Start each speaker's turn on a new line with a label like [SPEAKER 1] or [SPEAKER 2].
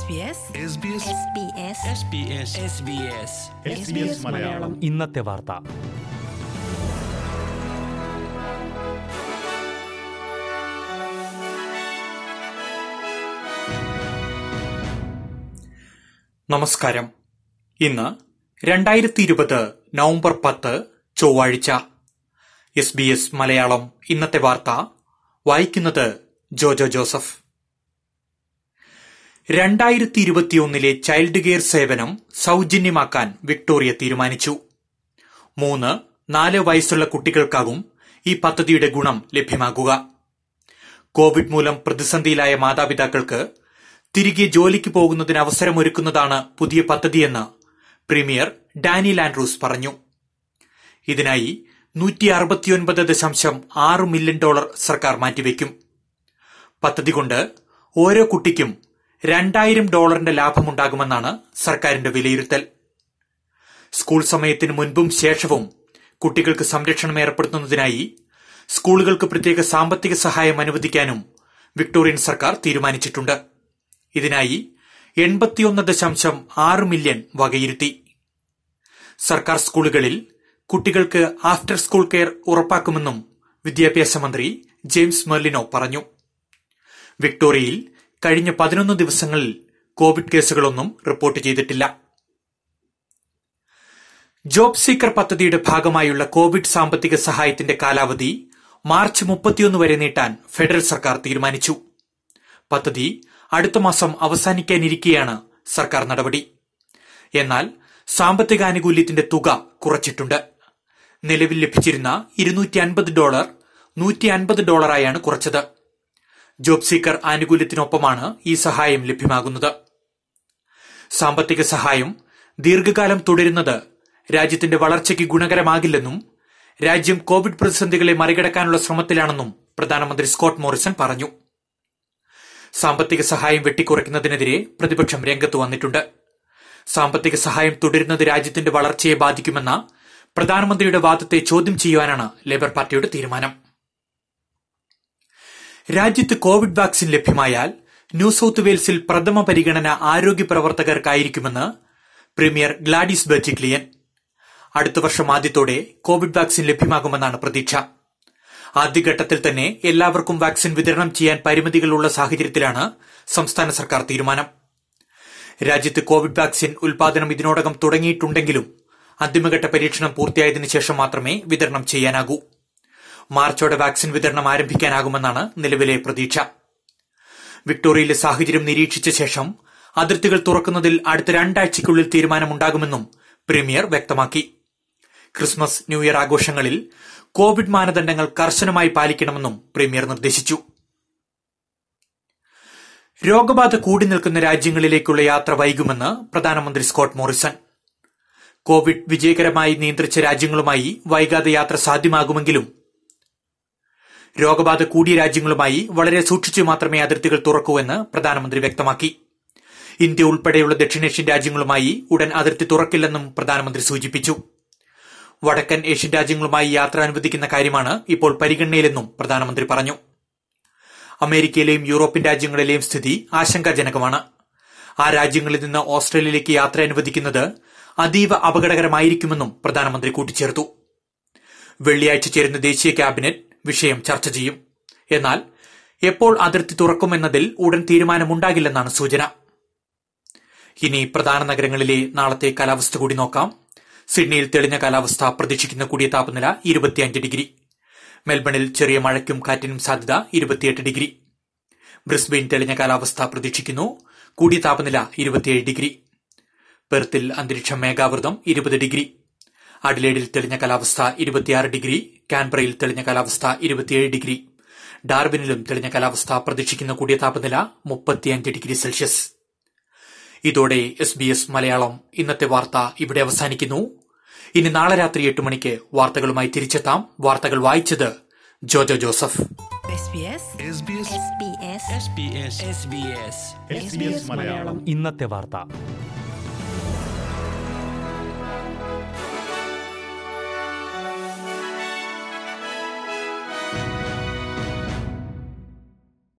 [SPEAKER 1] SBS
[SPEAKER 2] Malayalam.
[SPEAKER 3] ഇന്നത്തെ വാർത്ത. നമസ്കാരം. ഇന്ന് രണ്ടായിരത്തി ഇരുപത് നവംബർ പത്ത് ചൊവ്വാഴ്ച. S B S Malayalam. ഇന്നത്തെ വാർത്ത വായിക്കുന്നത് ജോജോ ജോസഫ്. രണ്ടായിരത്തി ഇരുപത്തിയൊന്നിലെ ചൈൽഡ് കെയർ സേവനം സൗജന്യമാക്കാൻ വിക്ടോറിയ തീരുമാനിച്ചു. മൂന്ന് നാല് വയസ്സുള്ള കുട്ടികൾക്കാകും ഈ പദ്ധതിയുടെ ഗുണം ലഭ്യമാകുക. കോവിഡ് മൂലം പ്രതിസന്ധിയിലായ മാതാപിതാക്കൾക്ക് തിരികെ ജോലിക്ക് പോകുന്നതിന് അവസരമൊരുക്കുന്നതാണ് പുതിയ പദ്ധതിയെന്ന് പ്രീമിയർ ഡാനി ലാൻഡ്രൂസ് പറഞ്ഞു. ഇതിനായി നൂറ്റി അറുപത്തിയൊൻപത് ദശാംശം ആറ് മില്യൺ ഡോളർ സർക്കാർ മാറ്റിവെക്കും. പദ്ധതി കൊണ്ട് ഓരോ കുട്ടിക്കും രണ്ടായിരം ഡോളറിന്റെ ലാഭമുണ്ടാകുമെന്നാണ് സർക്കാരിന്റെ വിലയിരുത്തൽ. സ്കൂൾ സമയത്തിന് മുൻപും ശേഷവും കുട്ടികൾക്ക് സംരക്ഷണം ഏർപ്പെടുത്തുന്നതിനായി സ്കൂളുകൾക്ക് പ്രത്യേക സാമ്പത്തിക സഹായം അനുവദിക്കാനും വിക്ടോറിയൻ സർക്കാർ തീരുമാനിച്ചിട്ടുണ്ട്. ഇതിനായി എൺപത്തിയൊന്ന് ദശാംശം ആറ് മില്യൺ വകയിരുത്തി. സർക്കാർ സ്കൂളുകളിൽ കുട്ടികൾക്ക് ആഫ്റ്റർ സ്കൂൾ കെയർ ഉറപ്പാക്കുമെന്നും വിദ്യാഭ്യാസ മന്ത്രി ജെയിംസ് മെർലിനോ പറഞ്ഞു. വിക്ടോറിയയിൽ കഴിഞ്ഞ പതിനൊന്ന് ദിവസങ്ങളിൽ കോവിഡ് കേസുകളൊന്നും റിപ്പോർട്ട് ചെയ്തിട്ടില്ല. ജോബ് സീക്കർ പദ്ധതിയുടെ ഭാഗമായുള്ള കോവിഡ് സാമ്പത്തിക സഹായത്തിന്റെ കാലാവധി മാർച്ച് മുപ്പത്തിയൊന്ന് വരെ നീട്ടാൻ ഫെഡറൽ സർക്കാർ തീരുമാനിച്ചു. പദ്ധതി അടുത്ത മാസം അവസാനിക്കാനിരിക്കെയാണ് സർക്കാർ നടപടി. എന്നാൽ സാമ്പത്തിക ആനുകൂല്യത്തിന്റെ തുക കുറച്ചിട്ടുണ്ട്. നിലവിൽ ലഭിച്ചിരുന്ന ഇരുന്നൂറ്റി അൻപത് ഡോളർ നൂറ്റി അൻപത് ഡോളറായാണ് കുറച്ചത്. ജോബ് സീക്കർ ആനുകൂല്യത്തിനൊപ്പമാണ് ഈ സഹായം ലഭ്യമാകുന്നത്. സാമ്പത്തിക സഹായം ദീർഘകാലം തുടരുന്നത് രാജ്യത്തിന്റെ വളർച്ചയ്ക്ക് ഗുണകരമാകില്ലെന്നും രാജ്യം കോവിഡ് പ്രതിസന്ധികളെ മറികടക്കാനുള്ള ശ്രമത്തിലാണെന്നും പ്രധാനമന്ത്രി സ്കോട്ട് മോറിസൺ പറഞ്ഞു. സാമ്പത്തിക സഹായം വെട്ടിക്കുറയ്ക്കുന്നതിനെതിരെ പ്രതിപക്ഷം രംഗത്ത് വന്നിട്ടുണ്ട്. സാമ്പത്തിക സഹായം തുടരുന്നത് രാജ്യത്തിന്റെ വളർച്ചയെ ബാധിക്കുമെന്ന പ്രധാനമന്ത്രിയുടെ വാദത്തെ ചോദ്യം ചെയ്യുവാനാണ് ലേബർ പാർട്ടിയുടെ തീരുമാനം. രാജ്യത്ത് കോവിഡ് വാക്സിൻ ലഭ്യമായാൽ ന്യൂ സൌത്ത് വെയിൽസിൽ പ്രഥമ പരിഗണന ആരോഗ്യ പ്രവർത്തകർക്കായിരിക്കുമെന്ന് പ്രീമിയർ ഗ്ലാഡിസ് ബെർജിക്ലിയൻ അടുത്ത വർഷം ആദ്യത്തോടെ കോവിഡ് വാക്സിൻ ലഭ്യമാകുമെന്നാണ് പ്രതീക്ഷ. ആദ്യഘട്ടത്തിൽ തന്നെ എല്ലാവർക്കും വാക്സിൻ വിതരണം ചെയ്യാൻ പരിമിതികളുള്ള സാഹചര്യത്തിലാണ് സംസ്ഥാന സർക്കാർ തീരുമാനം. രാജ്യത്ത് കോവിഡ് വാക്സിൻ ഉൽപാദനം ഇതിനോടകം തുടങ്ങിയിട്ടുണ്ടെങ്കിലും അന്തിമഘട്ട പരീക്ഷണം പൂർത്തിയായതിനു ശേഷം മാത്രമേ വിതരണം ചെയ്യാനാകൂ. മാർച്ചോടെ വാക്സിൻ വിതരണം ആരംഭിക്കാനാകുമെന്നാണ് നിലവിലെ പ്രതീക്ഷ. വിക്ടോറിയയിലെ സാഹചര്യം നിരീക്ഷിച്ച ശേഷം അതിർത്തികൾ തുറക്കുന്നതിൽ അടുത്ത രണ്ടാഴ്ചയ്ക്കുള്ളിൽ തീരുമാനമുണ്ടാകുമെന്നും പ്രീമിയർ വ്യക്തമാക്കി. ക്രിസ്മസ് ന്യൂഇയർ ആഘോഷങ്ങളിൽ കോവിഡ് മാനദണ്ഡങ്ങൾ കർശനമായി പാലിക്കണമെന്നും പ്രീമിയർ നിർദ്ദേശിച്ചു. രോഗബാധ കൂടി നിൽക്കുന്ന രാജ്യങ്ങളിലേക്കുള്ള യാത്ര വൈകുമെന്ന് പ്രധാനമന്ത്രി സ്കോട്ട് മോറിസൺ. കോവിഡ് വിജയകരമായി നിയന്ത്രിച്ച രാജ്യങ്ങളുമായി വൈകാതെ യാത്ര സാധ്യമാകുമെങ്കിലും രോഗബാധ കൂടിയ രാജ്യങ്ങളുമായി വളരെ സൂക്ഷിച്ചു മാത്രമേ അതിർത്തികൾ തുറക്കൂ എന്ന് പ്രധാനമന്ത്രി വ്യക്തമാക്കി. ഇന്ത്യ ഉൾപ്പെടെയുള്ള ദക്ഷിണേഷ്യൻ രാജ്യങ്ങളുമായി ഉടൻ അതിർത്തി തുറക്കില്ലെന്നും പ്രധാനമന്ത്രി സൂചിപ്പിച്ചു. വടക്കൻ ഏഷ്യൻ രാജ്യങ്ങളുമായി യാത്ര അനുവദിക്കുന്ന കാര്യമാണ് ഇപ്പോൾ പരിഗണനയിലെന്നും പ്രധാനമന്ത്രി പറഞ്ഞു. അമേരിക്കയിലെയും യൂറോപ്യൻ രാജ്യങ്ങളിലെയും സ്ഥിതി ആശങ്കാജനകമാണ്. ആ രാജ്യങ്ങളിൽ നിന്ന് ഓസ്ട്രേലിയയിലേക്ക് യാത്ര അനുവദിക്കുന്നത് അതീവ അപകടകരമായിരിക്കുമെന്നും പ്രധാനമന്ത്രി കൂട്ടിച്ചേർത്തു. വെള്ളിയാഴ്ച ചേരുന്ന ദേശീയ ക്യാബിനറ്റ് വിഷയം ചർച്ച ചെയ്യും. എന്നാൽ എപ്പോൾ അതിർത്തി തുറക്കുമെന്നതിൽ ഉടൻ തീരുമാനമുണ്ടാകില്ലെന്നാണ് സൂചന. ഇനി പ്രധാന നഗരങ്ങളിലെ നാളത്തെ കാലാവസ്ഥ കൂടി നോക്കാം. സിഡ്നിയിൽ തെളിഞ്ഞ കാലാവസ്ഥ പ്രതീക്ഷിക്കുന്ന കൂടിയ താപനില ഇരുപത്തിയഞ്ച് ഡിഗ്രി. മെൽബണിൽ ചെറിയ മഴയ്ക്കും കാറ്റിനും സാധ്യത ഇരുപത്തിയെട്ട് ഡിഗ്രി. ബ്രിസ്ബെയിൻ തെളിഞ്ഞ കാലാവസ്ഥ പ്രതീക്ഷിക്കുന്നു. കൂടിയ താപനില ഇരുപത്തിയേഴ് ഡിഗ്രി. പെർത്തിൽ അന്തരീക്ഷ മേഘാവൃതം ഇരുപത് ഡിഗ്രി. അഡിലേഡിൽ തെളിഞ്ഞ കാലാവസ്ഥ ഇരുപത്തിയാറ് ഡിഗ്രി കാൻബ്രയിൽ തെളിഞ്ഞ കാലാവസ്ഥ ഇരുപത്തിയേഴ് ഡിഗ്രി. ഡാർബിനിലും തെളിഞ്ഞ കാലാവസ്ഥ പ്രതീക്ഷിക്കുന്ന കൂടിയ താപനില മുപ്പത്തിയഞ്ച് ഡിഗ്രി സെൽഷ്യസ്. ഇതോടെ എസ് ബി എസ് മലയാളം ഇന്നത്തെ വാർത്ത ഇവിടെ അവസാനിക്കുന്നു. ഇനി നാളെ രാത്രി എട്ട് മണിക്ക് വാർത്തകളുമായി തിരിച്ചെത്താം. വാർത്തകൾ വായിച്ചത് ജോജോ ജോസഫ്.
[SPEAKER 1] SBS
[SPEAKER 2] SBS
[SPEAKER 3] ഇന്നത്തെ വാർത്ത.